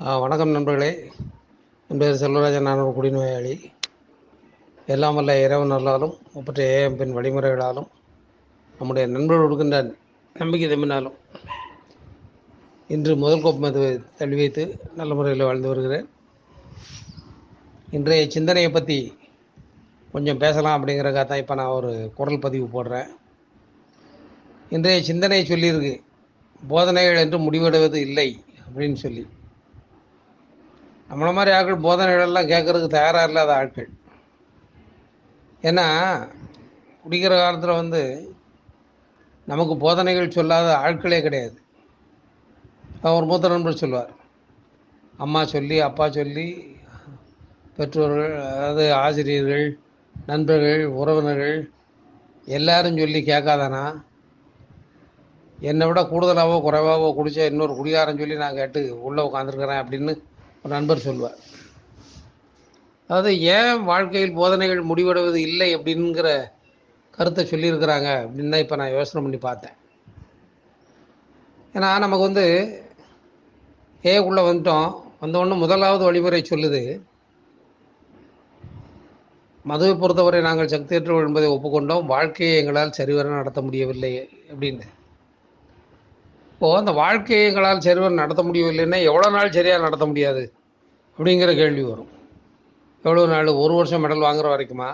ஆ, வணக்கம் நண்பர்களே. என் பேர் செல்வராஜன் நான் ஒரு குடிநோயாளி. எல்லாம் வல்ல இறைவன் நல்லாலும் ஒப்பற்ற ஏஎம்பின் வழிமுறைகளாலும் நம்முடைய நண்பர்கள் கொடுக்கின்ற நம்பிக்கை தம்பினாலும் இன்று முதல் கோப்பு மது தள்ளி வைத்து நல்ல முறையில் வாழ்ந்து வருகிறேன். இன்றைய சிந்தனையை பற்றி கொஞ்சம் பேசலாம் அப்படிங்கிறக்காக தான் இப்போ நான் ஒரு குரல் பதிவு போடுறேன். இன்றைய சிந்தனை சொல்லியிருக்கு போதனைகள் என்று முடிவெடுவது இல்லை அப்படின்னு சொல்லி. நம்மளை மாதிரி ஆட்கள் போதனைகளெல்லாம் கேட்கறதுக்கு தயாராக இல்லாத ஆட்கள். ஏன்னா குடிக்கிற காலத்தில் வந்து நமக்கு போதனைகள் சொல்லாத ஆட்களே கிடையாது. ஒரு மூத்த நண்பர் சொல்லுவார். அம்மா சொல்லி அப்பா சொல்லி பெற்றோர்கள் அதாவது ஆசிரியர்கள் நண்பர்கள் உறவினர்கள் எல்லாரும் சொல்லி கேட்காதானா? என்னை விட கூடுதலாகவோ குறைவாகவோ குடித்தா இன்னொரு குடிகாரன் சொல்லி நான் கேட்டு உள்ளே உட்காந்துருக்குறேன் அப்படின்னு ஒரு நண்பர் சொல்வார் அதாவது ஏன் வாழ்க்கையில் போதனைகள் முடிவடைவது இல்லை அப்படிங்கிற கருத்தை சொல்லியிருக்கிறாங்க அப்படின்னு தான் இப்போ நான் யோசனை பண்ணி பார்த்தேன். ஏன்னா நமக்கு வந்து ஏக்குள்ளே வந்துட்டோம். வந்தோடனே முதலாவது வழிமுறை சொல்லுது. மதுவை பொறுத்தவரை நாங்கள் சக்தியற்றோம் என்பதை ஒப்புக்கொண்டோம். வாழ்க்கையை எங்களால் சரிவர நடத்த முடியவில்லை அப்படின்னு. இப்போது அந்த வாழ்க்கைகளால் சரிவன் நடத்த முடியவில்லைன்னா எவ்வளோ நாள் சரியாக நடத்த முடியாது? அப்படிங்கிற கேள்வி வரும். எவ்வளோ நாள்? ஒரு வருஷம் மெடல் வாங்குற வரைக்குமா?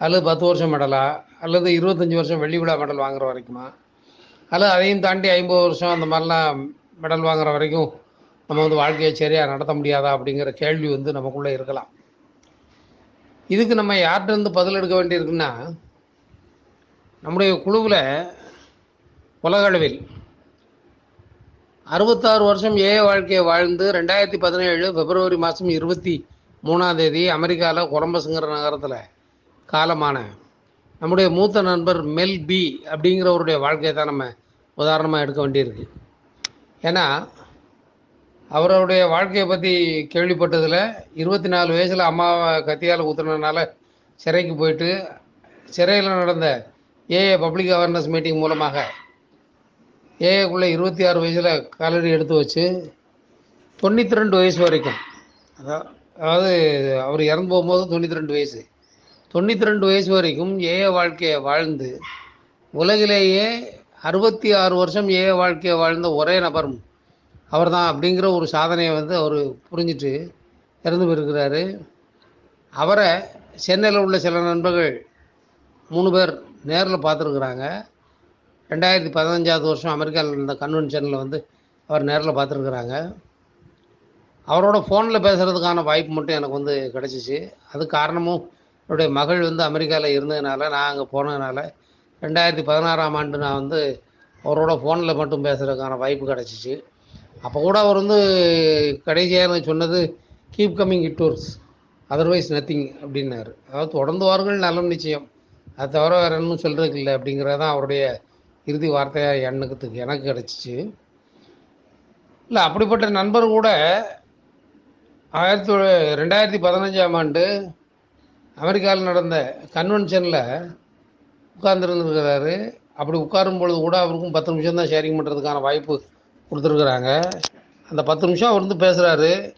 அல்லது பத்து வருஷம் மெடலா? அல்லது இருபத்தஞ்சி வருஷம் வெள்ளி விழா மெடல் வாங்குற வரைக்குமா? அல்லது அதையும் தாண்டி ஐம்பது வருஷம் அந்த மாதிரிலாம் மெடல் வாங்குற வரைக்கும் நம்ம வந்து வாழ்க்கையை சரியாக நடத்த முடியாதா? அப்படிங்கிற கேள்வி வந்து நமக்குள்ளே இருக்கலாம். இதுக்கு நம்ம யார்கிட்ட இருந்து பதில் எடுக்க வேண்டியிருக்குன்னா நம்முடைய குழுவில் உலகளவில் அறுபத்தாறு வருஷம் ஏ வாழ்க்கையை வாழ்ந்து ரெண்டாயிரத்தி பதினேழு பிப்ரவரி மாதம் இருபத்தி மூணாம் தேதி அமெரிக்காவில் கொலம்பஸ்ங்கிற நகரத்தில் காலமான நம்முடைய மூத்த நண்பர் மெல் பி அப்படிங்கிறவருடைய வாழ்க்கையை தான் நம்ம உதாரணமாக எடுக்க வேண்டியிருக்கு. ஏன்னா அவருடைய வாழ்க்கையை பற்றி கேள்விப்பட்டதில் இருபத்தி நாலு வயசில் அம்மாவை கத்தியால் ஊற்றுனதுனால சிறைக்கு போயிட்டு சிறையில் நடந்த ஏஏ பப்ளிக் அவேர்னஸ் மீட்டிங் மூலமாக ஏஏக்குள்ளே இருபத்தி ஆறு வயசில் காலடி எடுத்து வச்சு தொண்ணூற்றி ரெண்டு வயசு வரைக்கும். அதா- அதாவது அவர் இறந்து போகும்போது தொண்ணூற்றி ரெண்டு வயசு. தொண்ணூற்றி ரெண்டு வயசு வரைக்கும் ஏஏ வாழ்க்கையை வாழ்ந்து உலகிலேயே அறுபத்தி ஆறு வருஷம் ஏஏ வாழ்க்கையை வாழ்ந்த ஒரே நபர் அவர்தான் அப்படிங்கிற ஒரு சாதனையை வந்து அவர் புரிஞ்சிட்டு இறந்து போயிருக்கிறாரு. அவரை சென்னையில் உள்ள சில நண்பர்கள் மூணு பேர் நேரில் பார்த்துருக்குறாங்க. ரெண்டாயிரத்தி பதினஞ்சாவது வருஷம் அமெரிக்காவில் இருந்த கன்வென்ஷனில் வந்து அவர் நேரில் பார்த்துருக்குறாங்க. அவரோட ஃபோனில் பேசுகிறதுக்கான வாய்ப்பு மட்டும் எனக்கு வந்து கிடச்சிச்சு. அது காரணமும் என்னுடைய மகள் வந்து அமெரிக்காவில் இருந்ததுனால நான் அங்கே போனதுனால ரெண்டாயிரத்தி பதினாறாம் ஆண்டு நான் வந்து அவரோட ஃபோனில் மட்டும் பேசுகிறதுக்கான வாய்ப்பு கிடச்சிச்சு. அப்போ கூட அவர் வந்து கடைசியாக எனக்கு சொன்னது keep coming it tours otherwise nothing அப்படின்னாரு. அதாவது தொடர்ந்து வார்கள் நலம் நிச்சயம். அது தவிர வேறு ஒன்றும் சொல்கிறதுக்கு இல்லை அப்படிங்கிறது தான் அவருடைய இறுதி வார்த்தையாக எண்ணுக்கிறதுக்கு எனக்கு கிடச்சிச்சு. இல்லை அப்படிப்பட்ட நண்பர் கூட ஆயிரத்தி தொள்ள- ரெண்டாயிரத்தி பதினஞ்சாம் ஆண்டு அமெரிக்காவில் நடந்த கன்வென்ஷனில் உட்கார்ந்துருந்துருக்கிறாரு. அப்படி உட்காரும் பொழுது கூட அவருக்கும் பத்து நிமிஷம் தான் ஷேரிங் பண்ணுறதுக்கான வாய்ப்பு கொடுத்துருக்குறாங்க. அந்த பத்து நிமிஷம் அவர் வந்து பேசுகிறாரு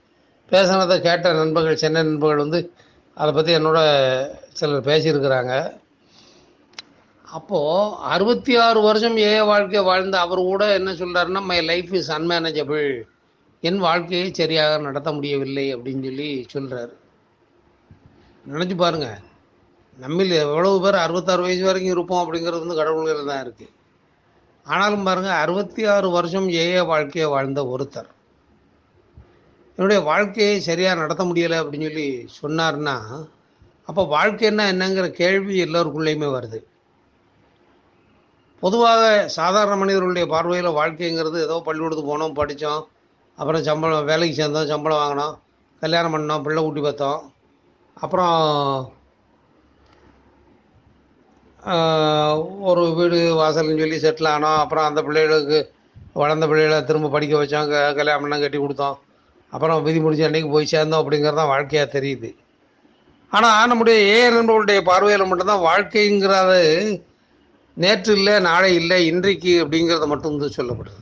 பேசுனதை கேட்ட நண்பர்கள் சென்னை நண்பர்கள் வந்து அதை பற்றி என்னோட சிலர் பேசியிருக்கிறாங்க. அப்போது அறுபத்தி ஆறு வருஷம் ஏ வாழ்க்கை வாழ்ந்த அவர் கூட என்ன சொல்கிறாருன்னா மை லைஃப் இஸ் அன்மேனேஜபிள் என் வாழ்க்கையை சரியாக நடத்த முடியவில்லை அப்படின்னு சொல்லி சொல்கிறாரு நினச்சி பாருங்க. நம்மில் எவ்வளவு பேர் அறுபத்தாறு வயசு வரைக்கும் இருப்போம் அப்படிங்கிறது வந்து கடவுள்கள் தான் இருக்குது ஆனாலும் பாருங்க அறுபத்தி ஆறு வருஷம் ஏஏ வாழ்க்கையை வாழ்ந்த ஒருத்தர். என்னுடைய வாழ்க்கையை சரியாக நடத்த முடியலை அப்படின்னு சொல்லி சொன்னார்னா அப்போ வாழ்க்கைன்னா என்னங்கிற கேள்வி எல்லோருக்குள்ளேயுமே வருது. பொதுவாக சாதாரண மனிதர்களுடைய பார்வையில் வாழ்க்கைங்கிறது ஏதோ பள்ளிக்கூடத்துக்கு போனோம் படித்தோம் அப்புறம் சம்பளம் வேலைக்கு சேர்ந்தோம் சம்பளம் வாங்கினோம் கல்யாணம் பண்ணோம் பிள்ளை ஊட்டி பார்த்தோம். அப்புறம் ஒரு வீடு வாசல்னு சொல்லி செட்டில் ஆனோம். அப்புறம் அந்த பிள்ளைகளுக்கு வளர்ந்த பிள்ளைகளை திரும்ப படிக்க வச்சோம் க- கல்யாணம் பண்ணால் கட்டி கொடுத்தோம். அப்புறம் விதி முடிஞ்ச அன்னைக்கு போய் சேர்ந்தோம் அப்படிங்கிறது தான் வாழ்க்கையாக தெரியுது. ஆனால் நம்முடைய ஏ நண்பர்களுடைய பார்வையில் மட்டும்தான் வாழ்க்கைங்கிறது நேற்று இல்லை நாளை இல்லை இன்றைக்கு அப்படிங்கிறத மட்டும் வந்து சொல்லப்படுது.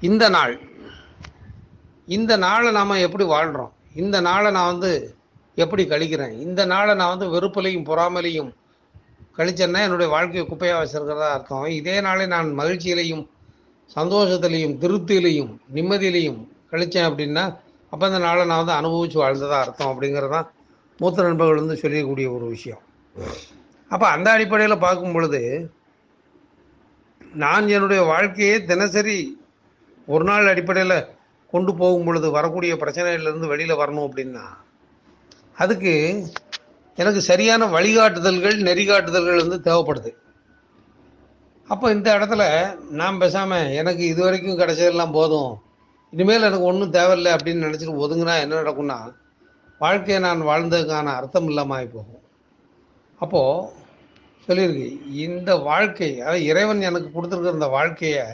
இந்த நாள் இந்த நாளை நாம் எப்படி வாழ்கிறோம் இந்த நாளை நான் வந்து எப்படி கழிக்கிறேன்? இந்த நாளை நான் வந்து வெறுப்புலையும் பொறாமலையும் கழிச்சேன்னா என்னுடைய வாழ்க்கையை குப்பையாக வச்சிருக்கிறதா அர்த்தம். இதே நாளை நான் மகிழ்ச்சியிலையும் சந்தோஷத்திலையும் திருப்தியிலையும் நிம்மதியிலையும் கழித்தேன் அப்படின்னா அப்போ அந்த நாளை நான் வந்து அனுபவித்து வாழ்ந்ததாக அர்த்தம் அப்படிங்கிறதான் மூத்த நண்பர்கள் வந்து சொல்லக்கூடிய ஒரு விஷயம். அப்போ அந்த அடிப்படையில் பார்க்கும் பொழுது நான் என்னுடைய வாழ்க்கையை தினசரி ஒரு நாள் அடிப்படையில் கொண்டு போகும் பொழுது வரக்கூடிய பிரச்சனையிலேருந்து வெளியில் வரணும் அப்படின்னா அதுக்கு எனக்கு சரியான வழிகாட்டுதல்கள் நெறிகாட்டுதல்கள் வந்து தேவைப்படுது. அப்போ இந்த இடத்துல நான் பேசாமல் எனக்கு இது வரைக்கும் கிடைச்சதெல்லாம் போதும் இனிமேல் எனக்கு ஒன்றும் தேவையில்லை அப்படின்னு நினச்சிட்டு ஒதுங்கினா என்ன நடக்கும்னா வாழ்க்கையை நான் வாழ்ந்ததுக்கான அர்த்தம் இல்லாமல் ஆகி போகும். அப்போது சொல்லியிருக்கு. இந்த வாழ்க்கை அதாவது இறைவன் எனக்கு கொடுத்துருக்கிற இந்த வாழ்க்கையை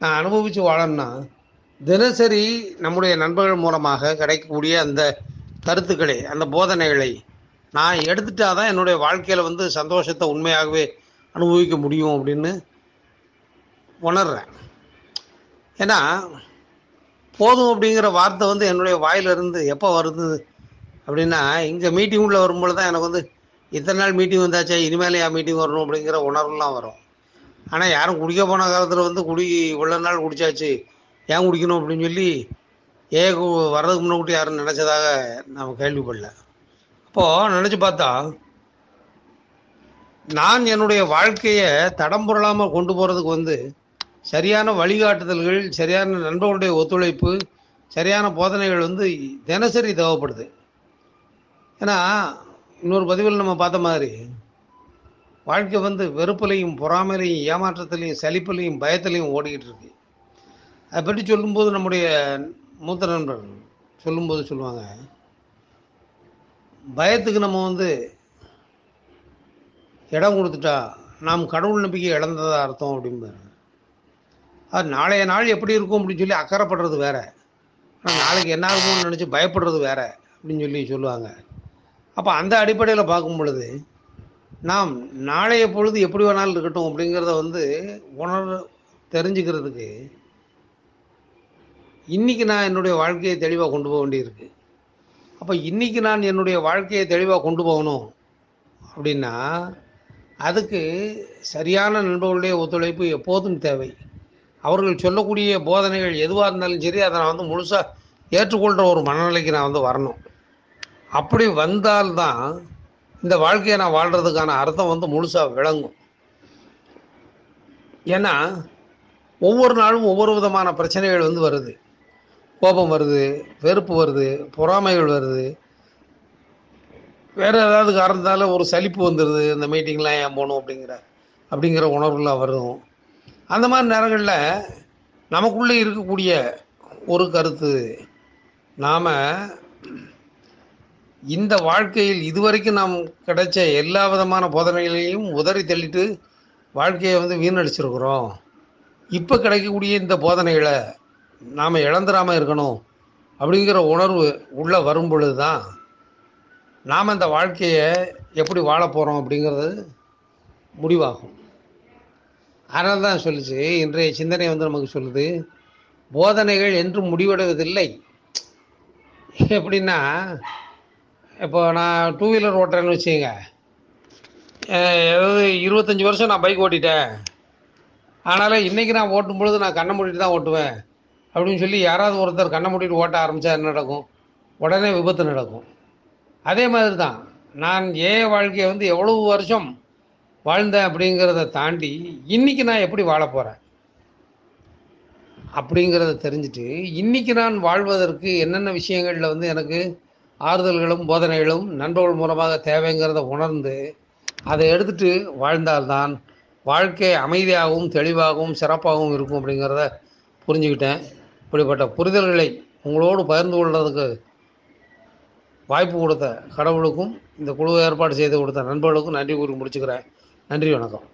நான் அனுபவித்து வாழணும்னா தினசரி நம்முடைய நண்பர்கள் மூலமாக கிடைக்கக்கூடிய அந்த கருத்துக்களை அந்த போதனைகளை நான் எடுத்துட்டா தான் என்னுடைய வாழ்க்கையில் வந்து சந்தோஷத்தை உண்மையாகவே அனுபவிக்க முடியும் அப்படின்னு உணர்றேன். ஏன்னா போதும் அப்படிங்கிற வார்த்தை வந்து என்னுடைய வாயிலிருந்து எப்போ வருது அப்படின்னா இங்கே மீட்டிங் உள்ள வரும்பொழுது தான் எனக்கு வந்து இத்தனை நாள் மீட்டிங் வந்தாச்சா இனிமேல் என் மீட்டிங் வரணும் அப்படிங்கிற உணர்வுலாம் வரும். ஆனால் யாரும் குடிக்க போன காலத்தில் வந்து குடி இவ்வளோ நாள் குடிச்சாச்சு ஏன் குடிக்கணும் அப்படின்னு சொல்லி ஏ வர்றதுக்கு முன்னாடி யாரும் நினச்சதாக நாம் கேள்விப்படல. அப்போது நினச்சி பார்த்தா நான் என்னுடைய வாழ்க்கையை தடம் புரளாமல் கொண்டு போகிறதுக்கு வந்து சரியான வழிகாட்டுதல்கள் சரியான நண்பர்களுடைய ஒத்துழைப்பு சரியான போதனைகள் வந்து தினசரி தேவைப்படுது. ஏன்னா இன்னொரு பதிவில் நம்ம பார்த்த மாதிரி வாழ்க்கை வந்து வெறுப்புலையும் பொறாமையிலையும் ஏமாற்றத்திலையும் சலிப்புலையும் பயத்திலையும் ஓடிக்கிட்டு இருக்கு. அதை பற்றி சொல்லும்போது நம்முடைய மூத்த நண்பர் சொல்லும்போது சொல்லுவாங்க பயத்துக்கு நம்ம வந்து இடம் கொடுத்துட்டா நாம் கடவுள் நம்பிக்கை இழந்ததா அர்த்தம் அப்படிம்பாரு. அது நாளைய நாள் எப்படி இருக்கும் அப்படின்னு சொல்லி அக்கறைப்படுறது வேற. ஆனால் நாளைக்கு என்ன ஆகும்னு நினச்சி பயப்படுறது வேற அப்படின்னு சொல்லி சொல்லுவாங்க. அப்போ அந்த அடிப்படையில் பார்க்கும் பொழுது நாம் நாளைய பொழுது எப்படி வேணாலும் இருக்கட்டும் அப்படிங்கிறத வந்து உணர் தெரிஞ்சுக்கிறதுக்கு இன்றைக்கி நான் என்னுடைய வாழ்க்கையை தெளிவாக கொண்டு போக வேண்டியிருக்கு. அப்போ இன்றைக்கி நான் என்னுடைய வாழ்க்கையை தெளிவாக கொண்டு போகணும் அப்படின்னா அதுக்கு சரியான நண்பர்களுடைய ஒத்துழைப்பு எப்போதும் தேவை. அவர்கள் சொல்லக்கூடிய போதனைகள் எதுவாக இருந்தாலும் சரி அதை நான் வந்து முழுசாக ஏற்றுக்கொள்கிற ஒரு மனநிலைக்கு நான் வந்து வரணும். அப்படி வந்தால்தான் இந்த வாழ்க்கையை நான் வாழ்கிறதுக்கான அர்த்தம் வந்து முழுசாக விளங்கும். ஏன்னா ஒவ்வொரு நாளும் ஒவ்வொரு விதமான பிரச்சனைகள் வந்து வருது. கோபம் வருது வெறுப்பு வருது பொறாமைகள் வருது. வேறு ஏதாவது காரணத்தால் ஒரு சலிப்பு வந்துடுது இந்த மீட்டிங்லாம் ஏன் போகணும் அப்படிங்கிற அப்படிங்கிற உணர்வுலாம் வரும். அந்த மாதிரி நேரங்களில் நமக்குள்ளே இருக்கக்கூடிய ஒரு கருத்து நாம் இந்த வாழ்க்கையில் இதுவரைக்கும் நாம் கிடைச்ச எல்லா விதமான போதனைகளையும் உதறி தள்ளிட்டு வாழ்க்கையை வந்து வீணடிச்சிருக்கிறோம். இப்போ கிடைக்கக்கூடிய இந்த போதனைகளை நாம் இழந்துடாமல் இருக்கணும் அப்படிங்கிற உணர்வு உள்ளே வரும் பொழுது தான் நாம் இந்த வாழ்க்கையை எப்படி வாழ போகிறோம் அப்படிங்கிறது முடிவாகும். அதனால தான் சொல்லிச்சு இன்றைய சிந்தனை வந்து நமக்கு சொல்லுது போதனைகள் என்றும் முடிவடைவதில்லை. எப்படின்னா இப்போ நான் டூ வீலர் ஓட்டுறேன்னு வச்சுங்க அதாவது இருபத்தஞ்சி வருஷம் நான் பைக் ஓட்டிட்டேன். ஆனாலும் இன்றைக்கி நான் ஓட்டும் பொழுது நான் கண்ணை மூடிட்டு தான் ஓட்டுவேன். அப்படின்னு சொல்லி யாராவது ஒருத்தர் கண்ணை மூடிட்டு ஓட்ட ஆரம்பித்தா என்ன நடக்கும்? உடனே விபத்து நடக்கும். அதே மாதிரி தான் நான் ஏன் வாழ்க்கையை வந்து எவ்வளவு வருஷம் வாழ்ந்தேன் அப்படிங்கிறத தாண்டி இன்னைக்கு நான் எப்படி வாழ போகிறேன் அப்படிங்கிறத தெரிஞ்சுட்டு இன்றைக்கி நான் வாழ்வதற்கு என்னென்ன விஷயங்களில் வந்து எனக்கு ஆறுதல்களும் போதனைகளும் நண்பர்கள் மூலமாக தேவைங்கிறத உணர்ந்து அதை எடுத்துட்டு வாழ்ந்தால்தான் வாழ்க்கை அமைதியாகவும் தெளிவாகவும் சிறப்பாகவும் இருக்கும் அப்படிங்கிறத புரிஞ்சுக்கிட்டேன். இப்படிப்பட்ட புரிதல்களை உங்களோடு பகிர்ந்து கொள்வதற்கு வாய்ப்பு கொடுத்த கடவுளுக்கும் இந்த குழு ஏற்பாடு செய்து கொடுத்த நண்பர்களுக்கும் நன்றி கூறி முடிச்சுக்கிறேன். நன்றி வணக்கம்.